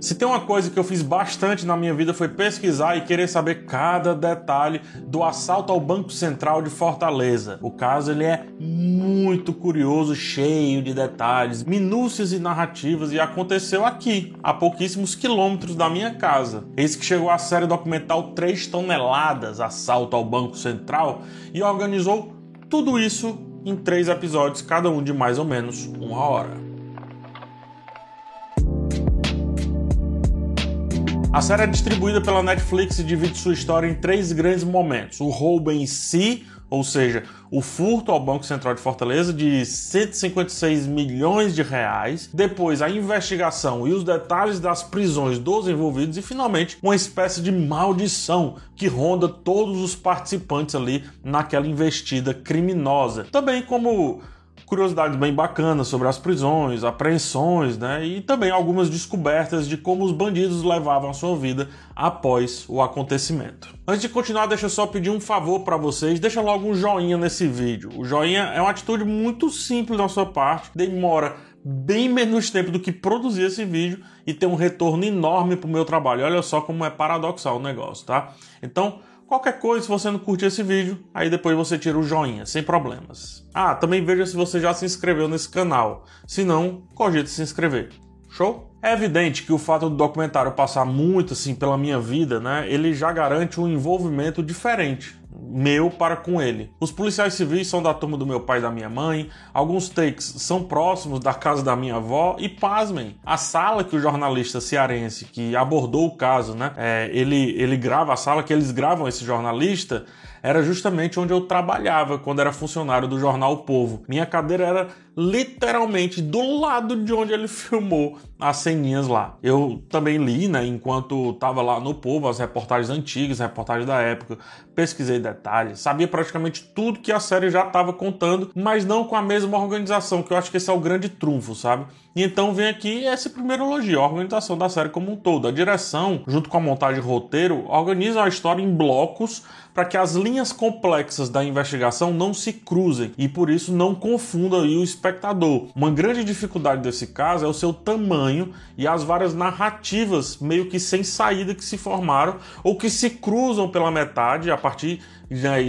Se tem uma coisa que eu fiz bastante na minha vida foi pesquisar e querer saber cada detalhe do assalto ao Banco Central de Fortaleza. O caso ele é muito curioso, cheio de detalhes, minúcias e narrativas e aconteceu aqui, a pouquíssimos quilômetros da minha casa. Eis que chegou a série documental 3 toneladas assalto ao Banco Central e organizou tudo isso em três episódios, cada um de mais ou menos uma hora. A série é distribuída pela Netflix e divide sua história em três grandes momentos: o roubo em si, ou seja, o furto ao Banco Central de Fortaleza de 156 milhões de reais, depois a investigação e os detalhes das prisões dos envolvidos e finalmente uma espécie de maldição que ronda todos os participantes ali naquela investida criminosa. Também como curiosidades bem bacanas sobre as prisões, apreensões, né? E também algumas descobertas de como os bandidos levavam a sua vida após o acontecimento. Antes de continuar, deixa eu só pedir um favor para vocês, deixa logo um joinha nesse vídeo. O joinha é uma atitude muito simples da sua parte, demora bem menos tempo do que produzir esse vídeo e tem um retorno enorme para o meu trabalho. Olha só como é paradoxal o negócio, tá? Então, Qualquer coisa, se você não curtir esse vídeo, aí depois você tira o joinha, sem problemas. Ah, também veja se você já se inscreveu nesse canal. Se não, cogite se inscrever. Show? É evidente que o fato do documentário passar muito assim pela minha vida, né, ele já garante um envolvimento diferente meu para com ele. Os policiais civis são da turma do meu pai e da minha mãe, alguns takes são próximos da casa da minha avó e pasmem, a sala que o jornalista cearense que abordou o caso, né, é, ele, ele grava a sala que eles gravam esse jornalista era justamente onde eu trabalhava quando era funcionário do jornal o Povo. Minha cadeira era literalmente do lado de onde ele filmou as ceninhas lá. Eu também li, né, enquanto estava lá no Povo, as reportagens antigas, reportagens da época, pesquisei detalhes, sabia praticamente tudo que a série já estava contando, mas não com a mesma organização, que eu acho que esse é o grande trunfo, sabe? E então vem aqui esse primeiro elogio, a organização da série como um todo. A direção, junto com a montagem e roteiro, organizam a história em blocos para que as linhas complexas da investigação não se cruzem e por isso não confundam o espectador. Uma grande dificuldade desse caso é o seu tamanho e as várias narrativas meio que sem saída que se formaram ou que se cruzam pela metade a partir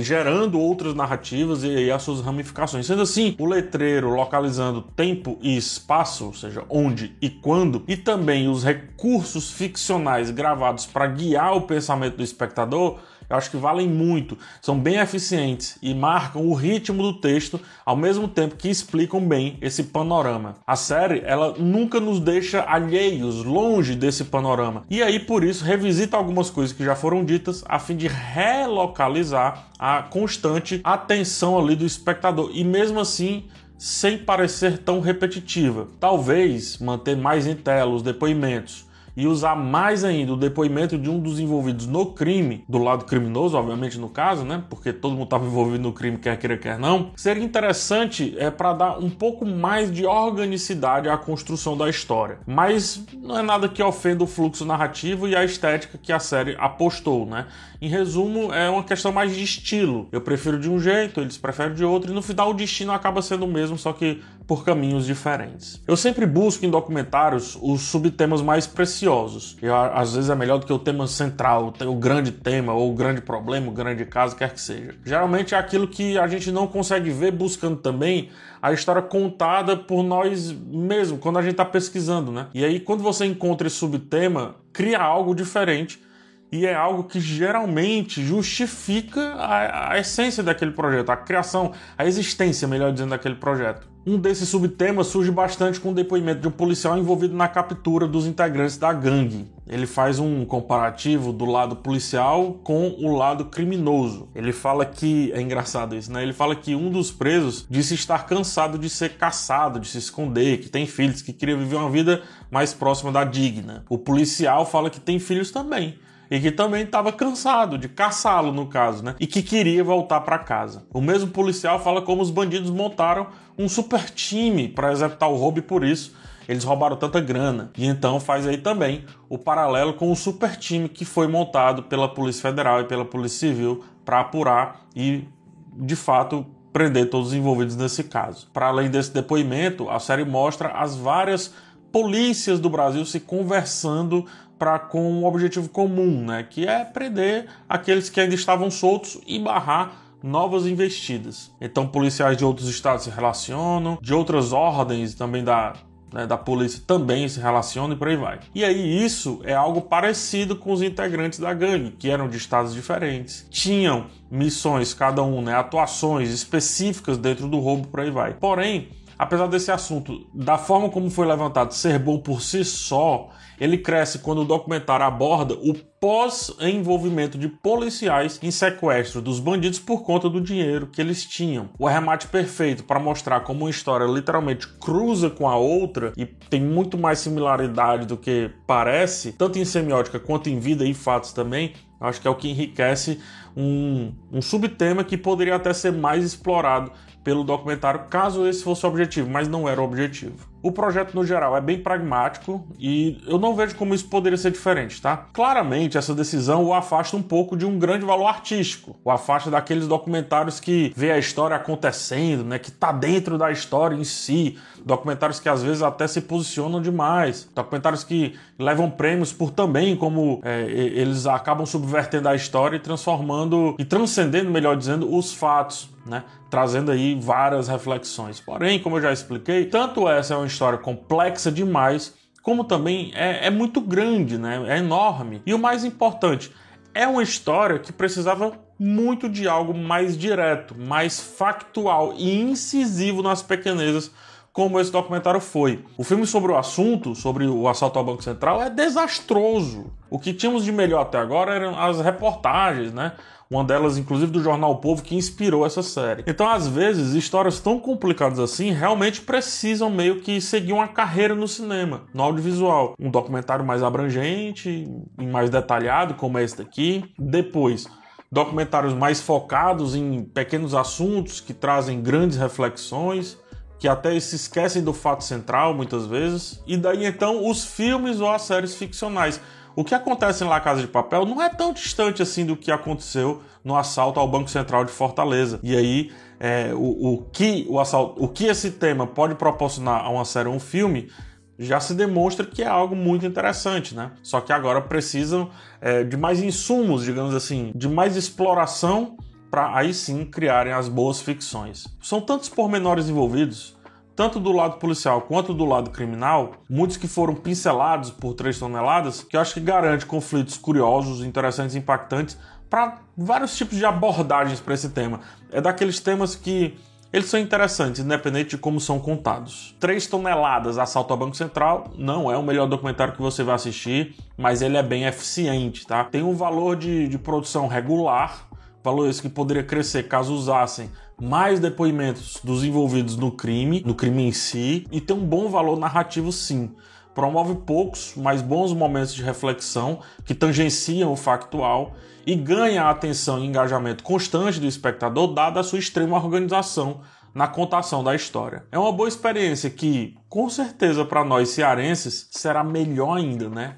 gerando outras narrativas e, e as suas ramificações. Sendo assim, o letreiro localizando tempo e espaço, ou seja, onde e quando, e também os recursos ficcionais gravados para guiar o pensamento do espectador eu acho que valem muito, são bem eficientes e marcam o ritmo do texto ao mesmo tempo que explicam bem esse panorama. A série, ela nunca nos deixa alheios, longe desse panorama. E aí por isso revisita algumas coisas que já foram ditas a fim de relocalizar a constante atenção ali do espectador e mesmo assim sem parecer tão repetitiva. Talvez manter mais em tela os depoimentos e usar mais ainda o depoimento de um dos envolvidos no crime, do lado criminoso, obviamente no caso, né? Porque todo mundo estava envolvido no crime, quer queira, quer não, seria interessante é para dar um pouco mais de organicidade à construção da história. Mas não é nada que ofenda o fluxo narrativo e a estética que a série apostou, né? Em resumo, é uma questão mais de estilo. Eu prefiro de um jeito, eles preferem de outro, e no final o destino acaba sendo o mesmo, só que por caminhos diferentes. Eu sempre busco em documentários os subtemas mais preciosos. E às vezes é melhor do que o tema central, o grande tema, ou o grande problema, o grande caso, quer que seja. Geralmente é aquilo que a gente não consegue ver buscando também a história contada por nós mesmos, quando a gente está pesquisando, né? E aí, quando você encontra esse subtema, cria algo diferente e é algo que geralmente justifica a, a, essência daquele projeto, a criação, a existência, melhor dizendo, daquele projeto. Um desses subtemas surge bastante com o depoimento de um policial envolvido na captura dos integrantes da gangue. Ele faz um comparativo do lado policial com o lado criminoso. Ele fala que é engraçado isso, né? Ele fala que um dos presos disse estar cansado de ser caçado, de se esconder, que tem filhos, que queria viver uma vida mais próxima da digna. O policial fala que tem filhos também e que também estava cansado de caçá-lo no caso, né? E que queria voltar para casa. O mesmo policial fala como os bandidos montaram um super time para executar o roubo e por isso eles roubaram tanta grana. E então faz aí também o paralelo com o super time que foi montado pela Polícia Federal e pela Polícia Civil para apurar e de fato prender todos os envolvidos nesse caso. Para além desse depoimento, a série mostra as várias polícias do Brasil se conversando para com um objetivo comum, né, que é prender aqueles que ainda estavam soltos e barrar novas investidas. Então, policiais de outros estados se relacionam, de outras ordens também da, né, da polícia também se relacionam e por aí vai. E aí, isso é algo parecido com os integrantes da gangue, que eram de estados diferentes, tinham missões, cada um, né, atuações específicas dentro do roubo, por aí vai. Porém, apesar desse assunto, da forma como foi levantado, ser bom por si só, ele cresce quando o documentário aborda o pós-envolvimento de policiais em sequestro dos bandidos por conta do dinheiro que eles tinham. O arremate perfeito para mostrar como uma história literalmente cruza com a outra e tem muito mais similaridade do que parece, tanto em semiótica quanto em vida e fatos também, acho que é o que enriquece um, um subtema que poderia até ser mais explorado pelo documentário, caso esse fosse o objetivo, mas não era o objetivo. O projeto, no geral, é bem pragmático e eu não vejo como isso poderia ser diferente, tá? Claramente, essa decisão o afasta um pouco de um grande valor artístico, o afasta daqueles documentários que vê a história acontecendo, né? Que tá dentro da história em si, documentários que às vezes até se posicionam demais, documentários que levam prêmios por também como é, eles acabam subvertendo a história e transformando e transcendendo, melhor dizendo, os fatos, né? Trazendo aí várias reflexões. Porém, como eu já expliquei, tanto essa é uma história complexa demais, como também é, é muito grande, né? É enorme. E o mais importante, é uma história que precisava muito de algo mais direto, mais factual e incisivo nas pequenezas, como esse documentário foi. O filme sobre o assunto, sobre o assalto ao Banco Central, é desastroso. O que tínhamos de melhor até agora eram as reportagens, né? Uma delas inclusive do jornal o Povo que inspirou essa série. Então, às vezes, histórias tão complicadas assim realmente precisam meio que seguir uma carreira no cinema, no audiovisual, um documentário mais abrangente e mais detalhado, como esse daqui. Depois, documentários mais focados em pequenos assuntos que trazem grandes reflexões que até se esquecem do fato central muitas vezes, e daí então os filmes ou as séries ficcionais o que acontece La Casa de Papel não é tão distante assim do que aconteceu no assalto ao Banco Central de Fortaleza. E aí, é, o, o, que o, assalto, o que esse tema pode proporcionar a uma série ou um filme já se demonstra que é algo muito interessante, né? Só que agora precisam é, de mais insumos, digamos assim, de mais exploração para aí sim criarem as boas ficções. São tantos pormenores envolvidos tanto do lado policial quanto do lado criminal, muitos que foram pincelados por 3 toneladas, que eu acho que garante conflitos curiosos, interessantes e impactantes para vários tipos de abordagens para esse tema. É daqueles temas que eles são interessantes, independente de como são contados. 3 toneladas assalto ao Banco Central não é o melhor documentário que você vai assistir, mas ele é bem eficiente, tá? Tem um valor de, de produção regular, valor esse que poderia crescer caso usassem mais depoimentos dos envolvidos no crime, no crime em si, e tem um bom valor narrativo sim. Promove poucos, mas bons momentos de reflexão que tangenciam o factual e ganha a atenção e engajamento constante do espectador, dada a sua extrema organização na contação da história. É uma boa experiência que, com certeza, para nós cearenses, será melhor ainda, né?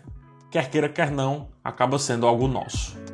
Quer queira, quer não, acaba sendo algo nosso.